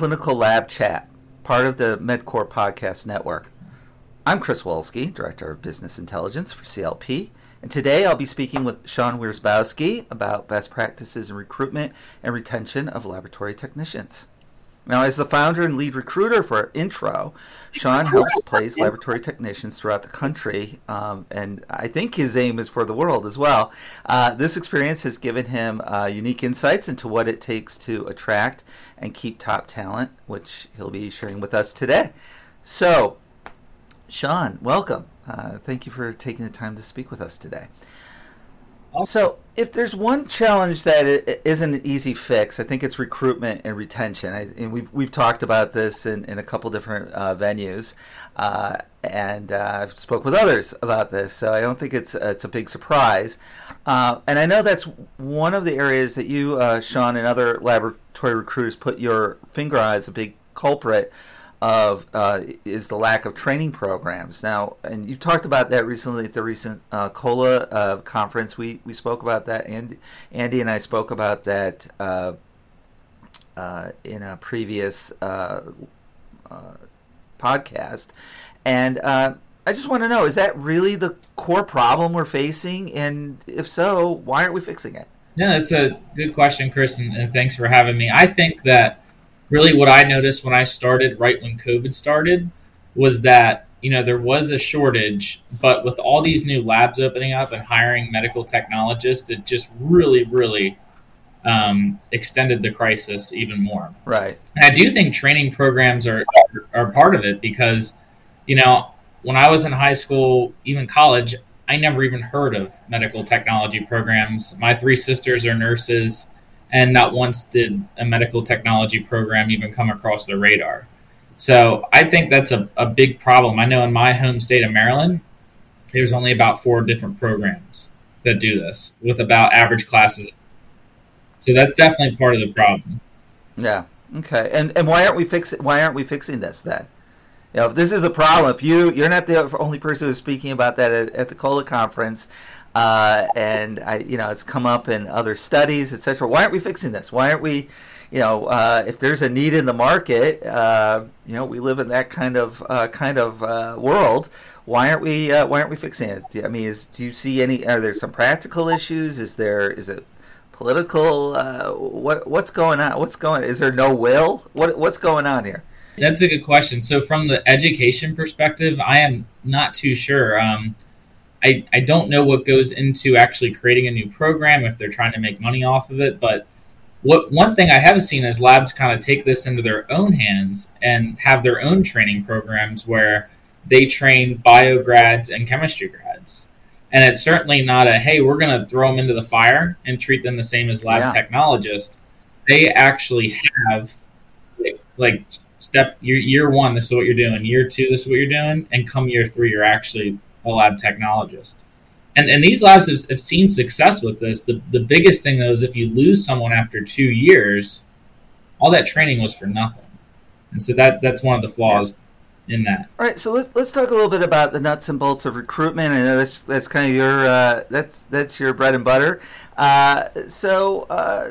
Clinical Lab Chat, part of the MedQor Podcast Network. I'm Chris Wolski, Director of Business Intelligence for CLP, and today I'll be speaking with Shawn Wierzbowski about best practices in recruitment and retention of laboratory technicians. Now, as the founder and lead recruiter for Intro, Shawn helps place laboratory technicians throughout the country, um, and I think his aim is for the world as well. Uh, this experience has given him uh, unique insights into what it takes to attract and keep top talent, which he'll be sharing with us today. So, Shawn, welcome. Uh, thank you for taking the time to speak with us today. So, if there's one challenge that isn't an easy fix, I think it's recruitment and retention. I, and we've we've talked about this in, in a couple different uh, venues, uh, and uh, I've spoke with others about this. So I don't think it's it's a big surprise. Uh, and I know that's one of the areas that you, uh, Shawn, and other laboratory recruiters put your finger on as a big culprit of uh, is the lack of training programs. Now, and you've talked about that recently at the recent uh, COLA uh, conference. We we spoke about that, and Andy and I spoke about that uh, uh, in a previous uh, podcast. And I just want to know: is that really the core problem we're facing? And if so, why aren't we fixing it? Yeah, that's a good question, Chris, and, and thanks for having me. I think that really what I noticed when I started right when COVID started was that you know there was a shortage, but with all these new labs opening up and hiring medical technologists, it just really, really um, extended the crisis even more. Right. And I do think training programs are are part of it because you know when I was in high school, even college, I never even heard of medical technology programs. My three sisters are nurses and not once did a medical technology program even come across their radar. So I think that's a, a big problem. I know in my home state of Maryland, there's only about four different programs that do this with about average classes. So that's definitely part of the problem. Yeah. Okay. And and why aren't we fixing why aren't we fixing this then? You know, if this is the problem, if you you're not the only person who's speaking about that at, at the COLA conference, uh, and I, you know, it's come up in other studies, etc. Why aren't we fixing this? Why aren't we, you know, uh, if there's a need in the market, uh, you know, we live in that kind of uh, kind of uh, world. Why aren't we? Uh, why aren't we fixing it? I mean, is, do you see any? Are there some practical issues? Is there? Is it political? what what's going on? What's going? Is there no will? What what's going on here? That's a good question. So, from the education perspective, I am not too sure. Um, I, I don't know what goes into actually creating a new program if they're trying to make money off of it, but what one thing I have seen is labs kind of take this into their own hands and have their own training programs where they train bio grads and chemistry grads. And it's certainly not a hey, we're going to throw them into the fire and treat them the same as lab yeah. technologists. They actually have like, like step year year one, this is what you're doing. Year two, this is what you're doing, and come year three, you're actually a lab technologist. And, and these labs have, have seen success with this. The, the biggest thing, though, is if you lose someone after two years, all that training was for nothing. And so that that's one of the flaws yeah. in that. All right, so let's let's talk a little bit about the nuts and bolts of recruitment. I know that's that's kind of your uh, that's that's your bread and butter. Uh, so uh,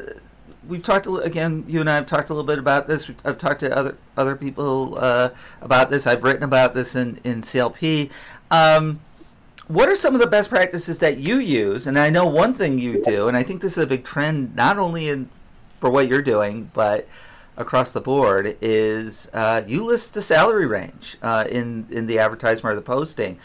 we've talked again. You and I have talked a little bit about this. I've talked to other other people uh, about this. I've written about this in in CLP. Um, what are some of the best practices that you use? And I know one thing you do, and I think this is a big trend, not only in for what you're doing, but across the board, is uh, you list the salary range uh, in in the advertisement or the posting.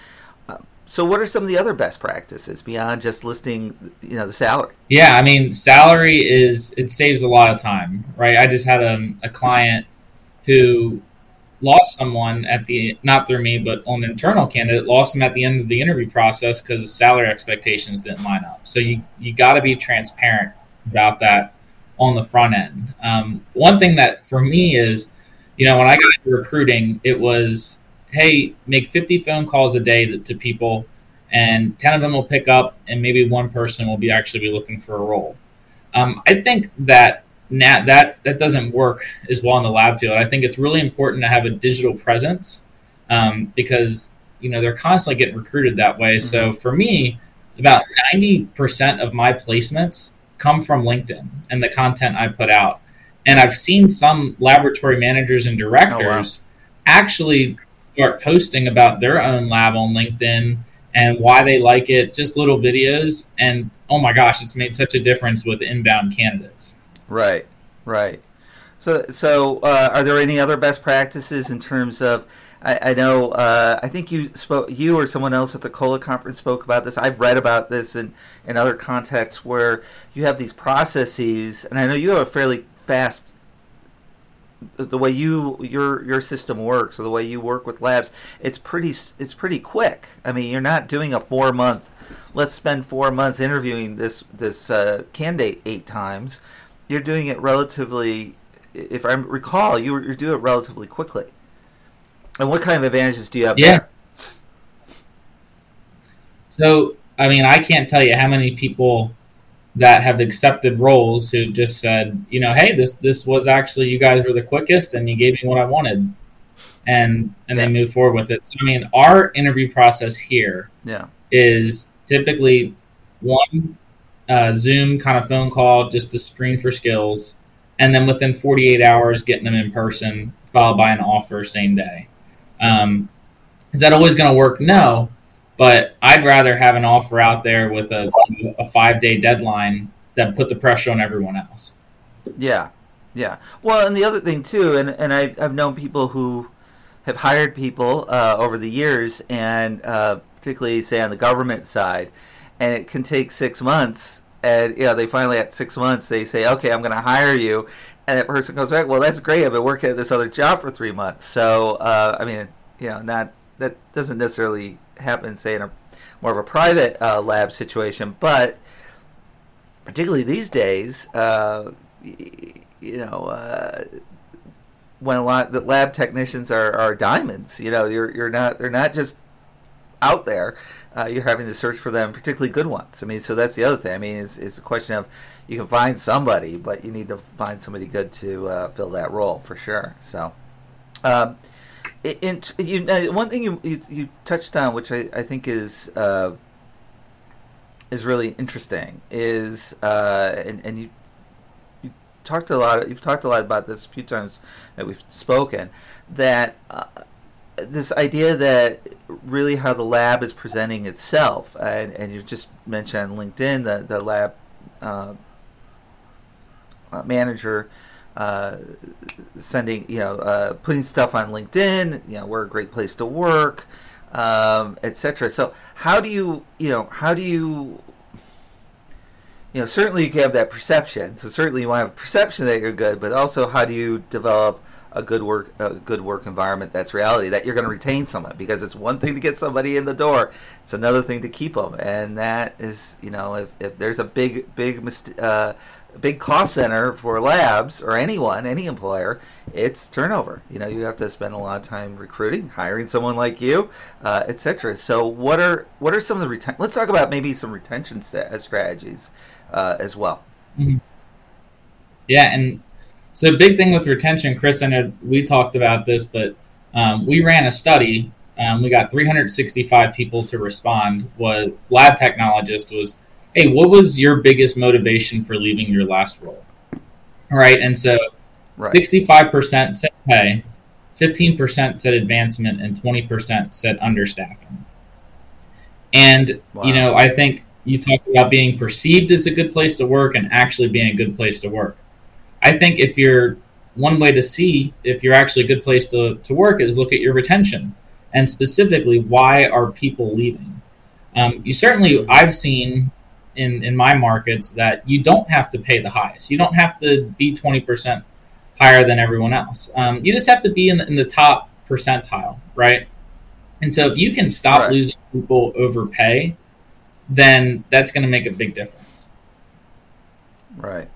Uh, so, what are some of the other best practices beyond just listing, you know, the salary? Yeah, I mean, salary is it saves a lot of time, right? I just had a, a client who lost someone at the not through me, but on an internal candidate, lost them at the end of the interview process because salary expectations didn't line up. So you you got to be transparent about that on the front end. Um, one thing that for me is, you know, when I got into recruiting, it was, hey, make 50 phone calls a day to, to people, and 10 of them will pick up, and maybe one person will be actually be looking for a role. Um, I think that now that that doesn't work as well in the lab field. I think it's really important to have a digital presence um, because you know they're constantly getting recruited that way. Mm-hmm. So for me, about ninety percent of my placements come from LinkedIn and the content I put out. And I've seen some laboratory managers and directors oh, wow. actually start posting about their own lab on LinkedIn and why they like it, just little videos. And oh my gosh, it's made such a difference with inbound candidates. Right, right. So, so uh, are there any other best practices in terms of? I, I know. Uh, I think you spoke. You or someone else at the COLA conference spoke about this. I've read about this in in other contexts where you have these processes, and I know you have a fairly fast the way you your your system works or the way you work with labs it's pretty it's pretty quick i mean you're not doing a four month let's spend four months interviewing this this uh, candidate eight times you're doing it relatively if i recall you you do it relatively quickly and what kind of advantages do you have yeah there? so i mean i can't tell you how many people that have accepted roles who just said, you know, hey, this this was actually you guys were the quickest and you gave me what I wanted, and and yeah. they move forward with it. So I mean, our interview process here yeah. is typically one uh, Zoom kind of phone call just to screen for skills, and then within 48 hours getting them in person, followed by an offer same day. Um, is that always going to work? No, but I'd rather have an offer out there with a, a five day deadline than put the pressure on everyone else. Yeah, yeah. Well, and the other thing too, and and I, I've known people who have hired people uh, over the years, and uh, particularly say on the government side, and it can take six months. And you know, they finally at six months they say, "Okay, I'm going to hire you," and that person goes back. Well, that's great. I've been working at this other job for three months, so uh, I mean, you know, not that doesn't necessarily happen, say, in a more of a private uh, lab situation, but particularly these days, uh, you know, uh, when a lot the lab technicians are, are diamonds, you know, you're you're not they're not just out there. Uh, you're having to search for them, particularly good ones. I mean, so that's the other thing. I mean, it's, it's a question of you can find somebody, but you need to find somebody good to uh, fill that role for sure. So. Um, you, uh, one thing you, you, you touched on, which I, I think is uh, is really interesting, is uh, and, and you you talked a lot. You've talked a lot about this a few times that we've spoken. That uh, this idea that really how the lab is presenting itself, and, and you just mentioned LinkedIn, the the lab uh, uh, manager uh, sending, you know, uh, putting stuff on LinkedIn. You know, we're a great place to work, um, etc. So, how do you, you know, how do you, you know, certainly you can have that perception. So certainly you want to have a perception that you're good, but also how do you develop a good work a good work environment that's reality that you're going to retain someone because it's one thing to get somebody in the door it's another thing to keep them and that is you know if, if there's a big big uh, big cost center for labs or anyone any employer it's turnover. You know you have to spend a lot of time recruiting hiring someone like you uh, etc so what are what are some of the retention let's talk about maybe some retention st- strategies uh, as well. Mm-hmm. yeah and so, big thing with retention, Chris, and I know we talked about this, but um, we ran a study. Um, we got 365 people to respond. What lab technologist was, hey, what was your biggest motivation for leaving your last role? All right. And so, right. 65% said pay, 15% said advancement, and 20% said understaffing. And, wow. you know, I think you talk about being perceived as a good place to work and actually being a good place to work. I think if you're one way to see if you're actually a good place to, to work is look at your retention and specifically why are people leaving. Um, you certainly I've seen in in my markets that you don't have to pay the highest. You don't have to be twenty percent higher than everyone else. Um, you just have to be in the, in the top percentile, right? And so if you can stop right. losing people over pay, then that's going to make a big difference. Right.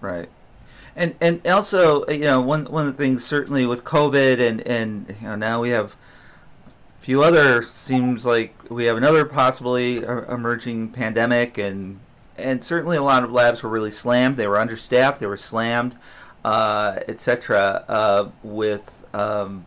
Right and and also you know one one of the things certainly with COVID and and you know now we have a few other seems like we have another possibly emerging pandemic and and certainly a lot of labs were really slammed. They were understaffed. They were slammed, uh, etc. Uh, with um,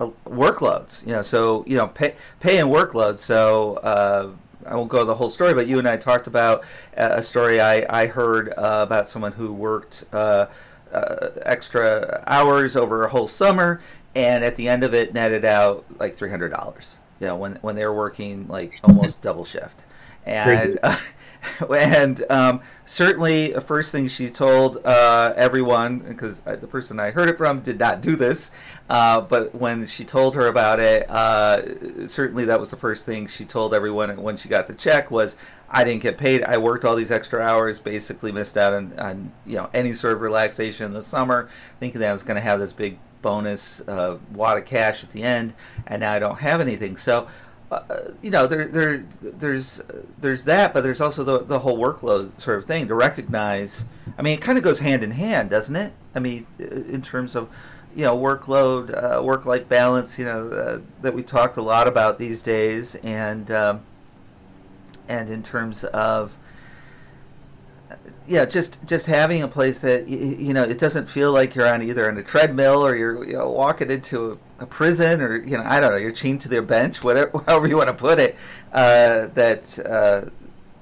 uh, workloads. You know, so you know pay pay and workload. So uh, I won't go the whole story, but you and I talked about a story I I heard uh, about someone who worked uh, uh, extra hours over a whole summer, and at the end of it netted out like three hundred dollars. You know, when when they were working like almost double shift, and and um, certainly the first thing she told uh, everyone because the person I heard it from did not do this, uh, but when she told her about it, uh, certainly that was the first thing she told everyone when she got the check was I didn't get paid. I worked all these extra hours, basically missed out on, on you know any sort of relaxation in the summer, thinking that I was going to have this big bonus uh, wad of cash at the end, and now I don't have anything. So uh, you know, there, there, there's, there's that, but there's also the, the whole workload sort of thing to recognize. I mean, it kind of goes hand in hand, doesn't it? I mean, in terms of, you know, workload, uh, work-life balance. You know, uh, that we talked a lot about these days, and um, and in terms of yeah, just just having a place that you, know it doesn't feel like you're on either on a treadmill or you're you know, walking into a, a, prison or you know I don't know you're chained to their bench, whatever however you want to put it. Uh, that uh,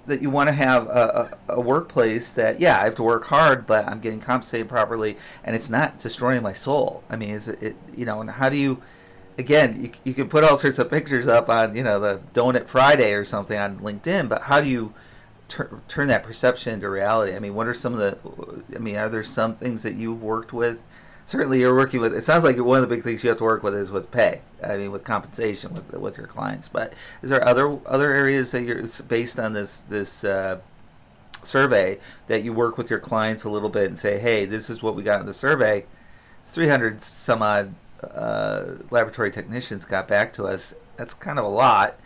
that you want to have a, a, a, workplace that yeah I have to work hard, but I'm getting compensated properly, and it's not destroying my soul. I mean, is it, it you know? And how do you? Again, you, you can put all sorts of pictures up on you know the Donut Friday or something on LinkedIn, but how do you tur- turn that perception into reality? I mean, what are some of the? I mean, are there some things that you've worked with? Certainly, you're working with. It sounds like one of the big things you have to work with is with pay. I mean, with compensation with with your clients. But is there other other areas that you're based on this this uh, survey that you work with your clients a little bit and say, hey, this is what we got in the survey. It's 300 some odd uh, laboratory technicians got back to us. That's kind of a lot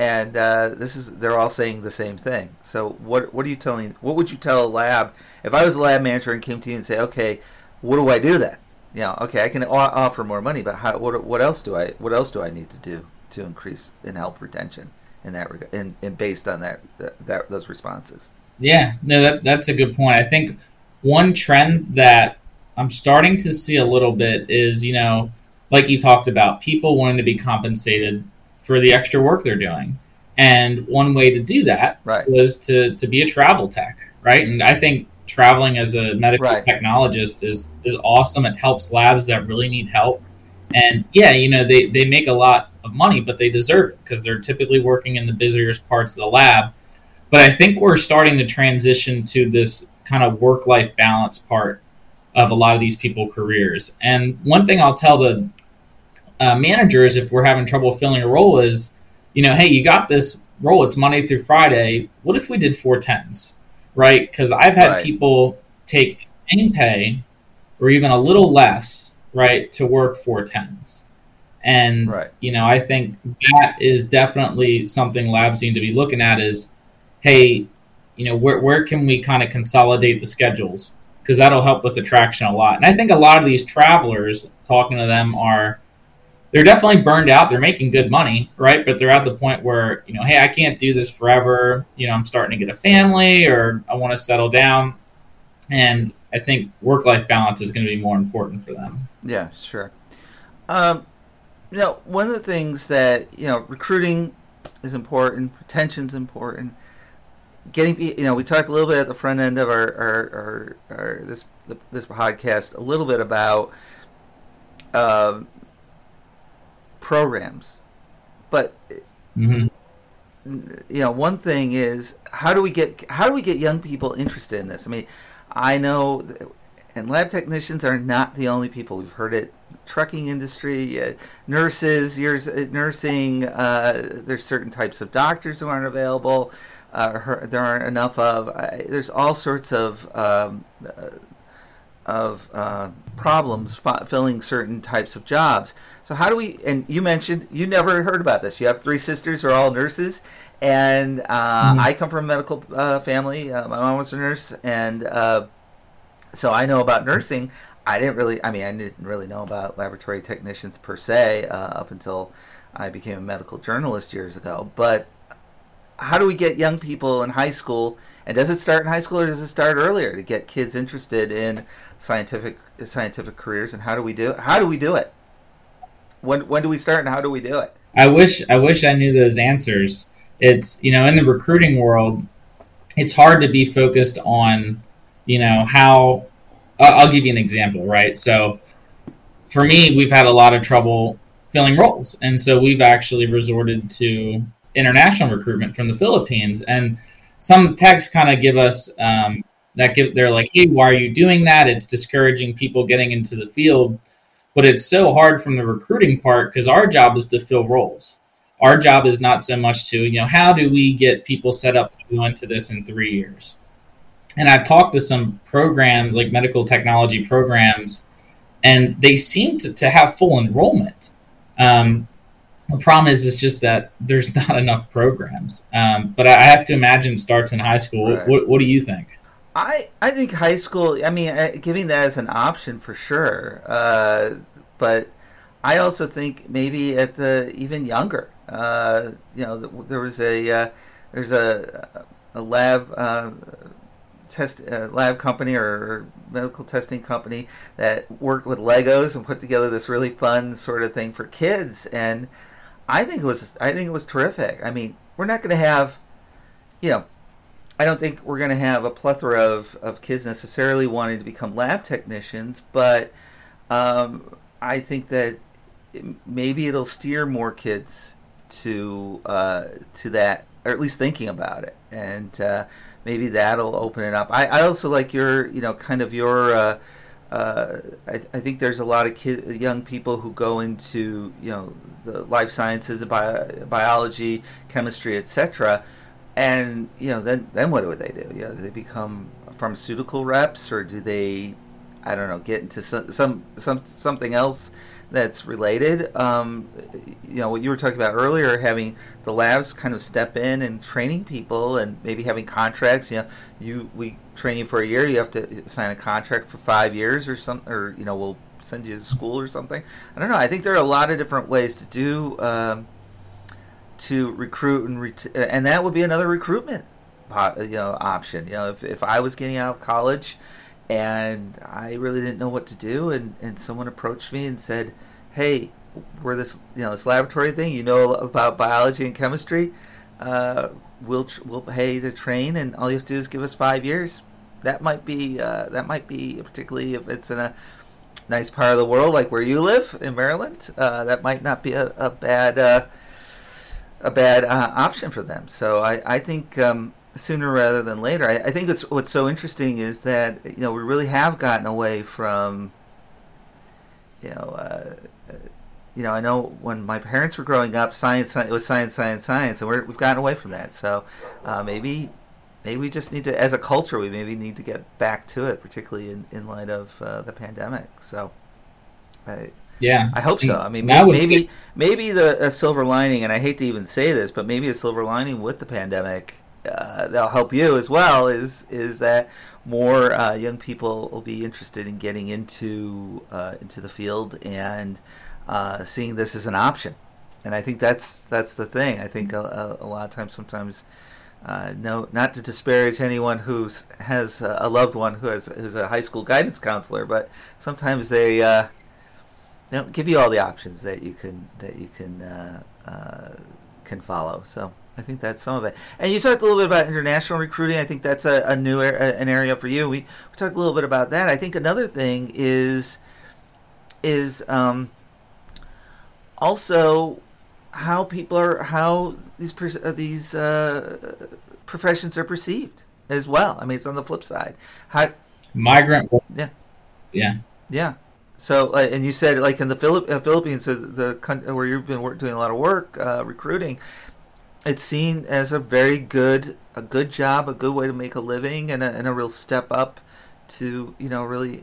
and uh, this is they're all saying the same thing. So what what are you telling? What would you tell a lab if I was a lab manager and came to you and say, okay, what do I do then? You know, okay, I can offer more money, but how, what what else do I what else do I need to do to increase and help retention in that regard, and, and based on that, that, that those responses? Yeah, no, that that's a good point. I think one trend that I'm starting to see a little bit is you know, like you talked about, people wanting to be compensated for the extra work they're doing. And one way to do that right. was to, to be a travel tech, right? And I think traveling as a medical right. technologist is, is awesome. It helps labs that really need help. And yeah, you know, they, they make a lot of money, but they deserve it because they're typically working in the busiest parts of the lab. But I think we're starting to transition to this kind of work life balance part of a lot of these people careers. And one thing I'll tell the uh, managers, if we're having trouble filling a role, is you know, hey, you got this role. It's Monday through Friday. What if we did four tens, right? Because I've had right. people take the same pay or even a little less, right, to work four tens. And right. you know, I think that is definitely something labs need to be looking at. Is hey, you know, where where can we kind of consolidate the schedules? Because that'll help with attraction a lot. And I think a lot of these travelers, talking to them, are they're definitely burned out. They're making good money, right? But they're at the point where, you know, hey, I can't do this forever. You know, I'm starting to get a family or I want to settle down. And I think work life balance is going to be more important for them. Yeah, sure. Um, you know, one of the things that, you know, recruiting is important, retention is important. Getting, you know, we talked a little bit at the front end of our, our, our, our this this podcast a little bit about um, programs. But mm-hmm. you know, one thing is how do we get how do we get young people interested in this? I mean, I know, and lab technicians are not the only people. We've heard it. Trucking industry, uh, nurses, years uh, nursing. Uh, there's certain types of doctors who aren't available. Uh, her, there aren't enough of. there's all sorts of um, uh, of uh, problems f- filling certain types of jobs. So how do we? And you mentioned you never heard about this. You have three sisters who are all nurses, and uh, mm-hmm. I come from a medical uh, family. Uh, my mom was a nurse, and uh, so I know about nursing. I didn't really. I mean, I didn't really know about laboratory technicians per se uh, up until I became a medical journalist years ago. But how do we get young people in high school? And does it start in high school or does it start earlier to get kids interested in scientific scientific careers? And how do we do it? How do we do it? When when do we start and how do we do it? I wish I wish I knew those answers. it's you know in the recruiting world, it's hard to be focused on you know how. I'll give you an example, right? So for me, we've had a lot of trouble filling roles, and so we've actually resorted to international recruitment from the Philippines. And some texts kind of give us um, that give they're like, hey, why are you doing that? It's discouraging people getting into the field. But it's so hard from the recruiting part because our job is to fill roles. Our job is not so much to, you know, how do we get people set up to go into this in three years? And I've talked to some programs, like medical technology programs, and they seem to, to have full enrollment. Um, the problem is, it's just that there's not enough programs. Um, but I have to imagine it starts in high school. Right. What, what do you think? I I think high school. I mean, giving that as an option for sure. Uh, but I also think maybe at the even younger. Uh, you know, there was a uh, there's a a lab uh, test uh, lab company or medical testing company that worked with Legos and put together this really fun sort of thing for kids, and I think it was I think it was terrific. I mean, we're not going to have, you know, I don't think we're going to have a plethora of, of kids necessarily wanting to become lab technicians, but um, I think that maybe it'll steer more kids to uh, to that, or at least thinking about it, and uh, maybe that'll open it up. I, I also like your, you know, kind of your. Uh, uh I, I think there's a lot of kid, young people who go into, you know, the life sciences, bio, biology, chemistry, etc and you know, then then what do they do? You know, do they become pharmaceutical reps, or do they, I don't know, get into some some, some something else that's related? Um, you know, what you were talking about earlier, having the labs kind of step in and training people, and maybe having contracts. You know, you we train you for a year, you have to sign a contract for five years or some, or you know, we'll send you to school or something. I don't know. I think there are a lot of different ways to do. Um, to recruit and ret- and that would be another recruitment you know option you know if, if i was getting out of college and i really didn't know what to do and, and someone approached me and said hey we're this you know this laboratory thing you know about biology and chemistry uh, we'll we'll pay to train and all you have to do is give us five years that might be uh, that might be particularly if it's in a nice part of the world like where you live in maryland uh, that might not be a, a bad uh, a bad uh, option for them. So I, I think um, sooner rather than later. I, I think it's, what's so interesting is that you know we really have gotten away from you know uh, you know I know when my parents were growing up, science it was science, science, science, and we have gotten away from that. So uh, maybe. Maybe we just need to, as a culture, we maybe need to get back to it, particularly in, in light of uh, the pandemic. So, I, yeah, I hope so. I mean, maybe maybe, maybe the silver lining, and I hate to even say this, but maybe a silver lining with the pandemic uh, that'll help you as well is is that more uh, young people will be interested in getting into uh, into the field and uh, seeing this as an option. And I think that's that's the thing. I think a, a, lot of times, sometimes. Uh, no, not to disparage anyone who has a loved one who has who's a high school guidance counselor, but sometimes they uh, they don't give you all the options that you can that you can can follow. So I think that's some of it. And you talked a little bit about international recruiting. I think that's a, a new er- an area for you. We, we talked a little bit about that. I think another thing is is um, also how people are how these uh, these uh, professions are perceived as well. I mean, it's on the flip side. How migrant. Yeah. Yeah. Yeah. So, uh, and you said like in the Philipp- uh, Philippines, uh, the where you've been work, doing a lot of work uh, recruiting, it's seen as a very good a good job, a good way to make a living, and a, and a real step up to you know really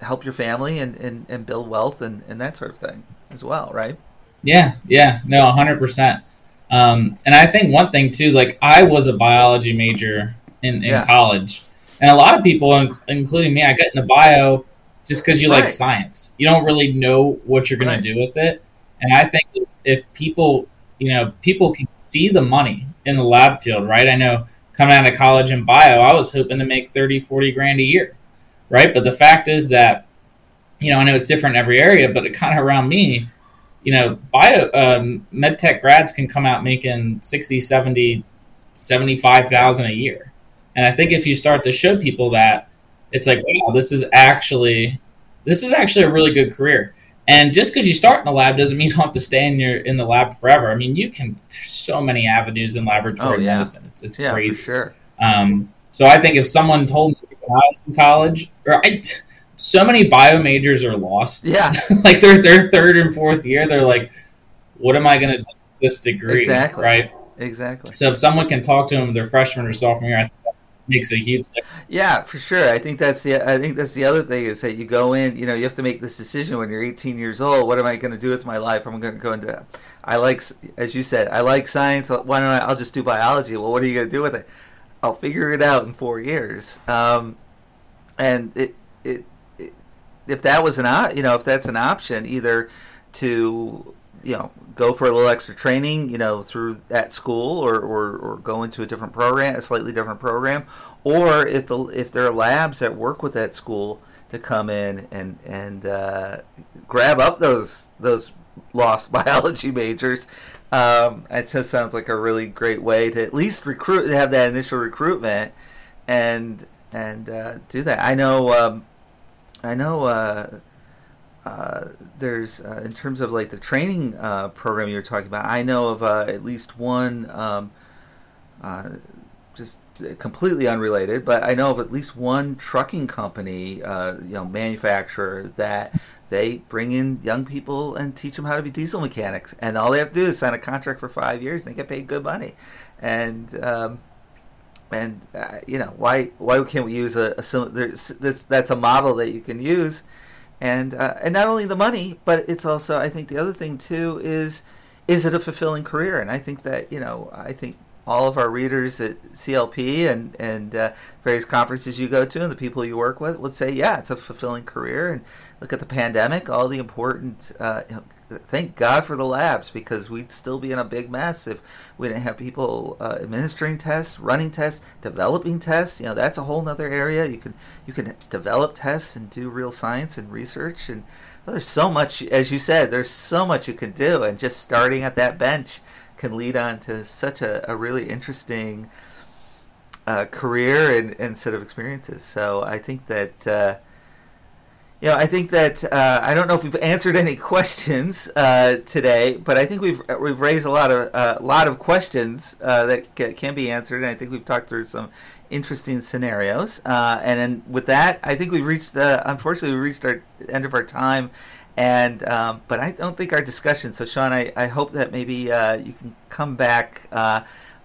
help your family and, and, and build wealth and, and that sort of thing as well, right? Yeah, yeah, no, hundred um, percent. And I think one thing too, like I was a biology major in, in yeah. college, and a lot of people, including me, I got into bio just because you right. like science. You don't really know what you're going right. to do with it. And I think if people, you know, people can see the money in the lab field, right? I know coming out of college in bio, I was hoping to make 30, 40 grand a year, right? But the fact is that, you know, I know it's different in every area, but it kind of around me, you know, bio um, medtech grads can come out making 60, 70, 75,000 a year. And I think if you start to show people that, it's like, wow, this is actually this is actually a really good career. And just because you start in the lab doesn't mean you don't have to stay in your in the lab forever. I mean, you can. There's so many avenues in laboratory Oh, yeah. medicine. It's, it's yeah, crazy. for sure. Um, so I think if someone told me when I was in college, or I, so many bio majors are lost. Yeah, like they're their third and fourth year, they're like, "What am I going to do with this degree?" Exactly. Right. exactly. So if someone can talk to them their freshman or sophomore year, I think that makes a huge difference. Yeah, for sure. I think that's the I think that's the other thing is that you go in, you know, you have to make this decision when you're 18 years old. What am I going to do with my life? I'm going to go into I like as you said, I like science. Why don't I I'll just do biology. Well, what are you going to do with it? I'll figure it out in 4 years. Um, and it, it it if that was an you know, if that's an option either to you know go for a little extra training you know through that school or, or, or go into a different program a slightly different program. Or if the if there are labs that work with that school to come in and and uh, grab up those those lost biology majors um, it just sounds like a really great way to at least recruit have that initial recruitment and and uh, do that. I know um, I know uh, uh, there's uh, in terms of like the training uh, program you were talking about. I know of uh, at least one, um, uh, just completely unrelated, but I know of at least one trucking company, uh, you know, manufacturer that they bring in young people and teach them how to be diesel mechanics, and all they have to do is sign a contract for five years, and they get paid good money, and. Um, and you know why why can't we use a, a sim- there's, this that's a model that you can use and uh, and not only the money, but it's also I think the other thing too is is it a fulfilling career? And I think that you know I think all of our readers at CLP and and uh, various conferences you go to and the people you work with would say yeah it's a fulfilling career. And look at the pandemic, all the important. Uh, thank God for the labs because we'd still be in a big mess if we didn't have people uh, administering tests, running tests, developing tests. You know, that's a whole other area. You can you can develop tests and do real science and research and well, there's so much as you said. There's so much you can do, and just starting at that bench can lead on to such a, a really interesting uh, career and, and set of experiences. So I think that. Uh, know, I think that uh, I don't know if we've answered any questions uh, today, but I think we've we've raised a lot of a uh, lot of questions uh, that ca- can be answered, and I think we've talked through some interesting scenarios. Uh, and then with that, I think we've reached the unfortunately we reached our end of our time, and um, but I don't think our discussion. So Shawn, I, I hope that maybe uh, you can come back.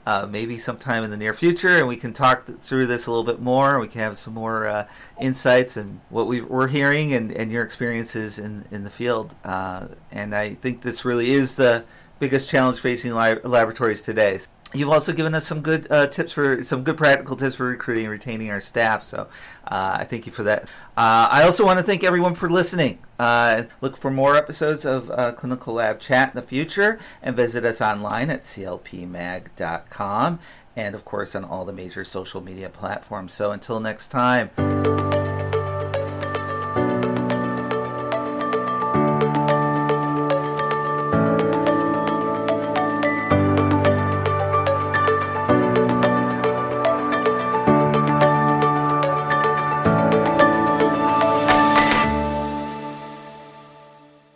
Uh, maybe sometime in the near future, and we can talk th- through this a little bit more. We can have some more uh, insights and what we are hearing and, and your experiences in, in the field. Uh, and I think this really is the biggest challenge facing li- laboratories today. You've also given us some good uh, tips for some good practical tips for recruiting and retaining our staff. So uh, I thank you for that. Uh, I also want to thank everyone for listening. Uh, look for more episodes of uh, Clinical Lab Chat in the future and visit us online at clpmag.com and, of course, on all the major social media platforms. So until next time.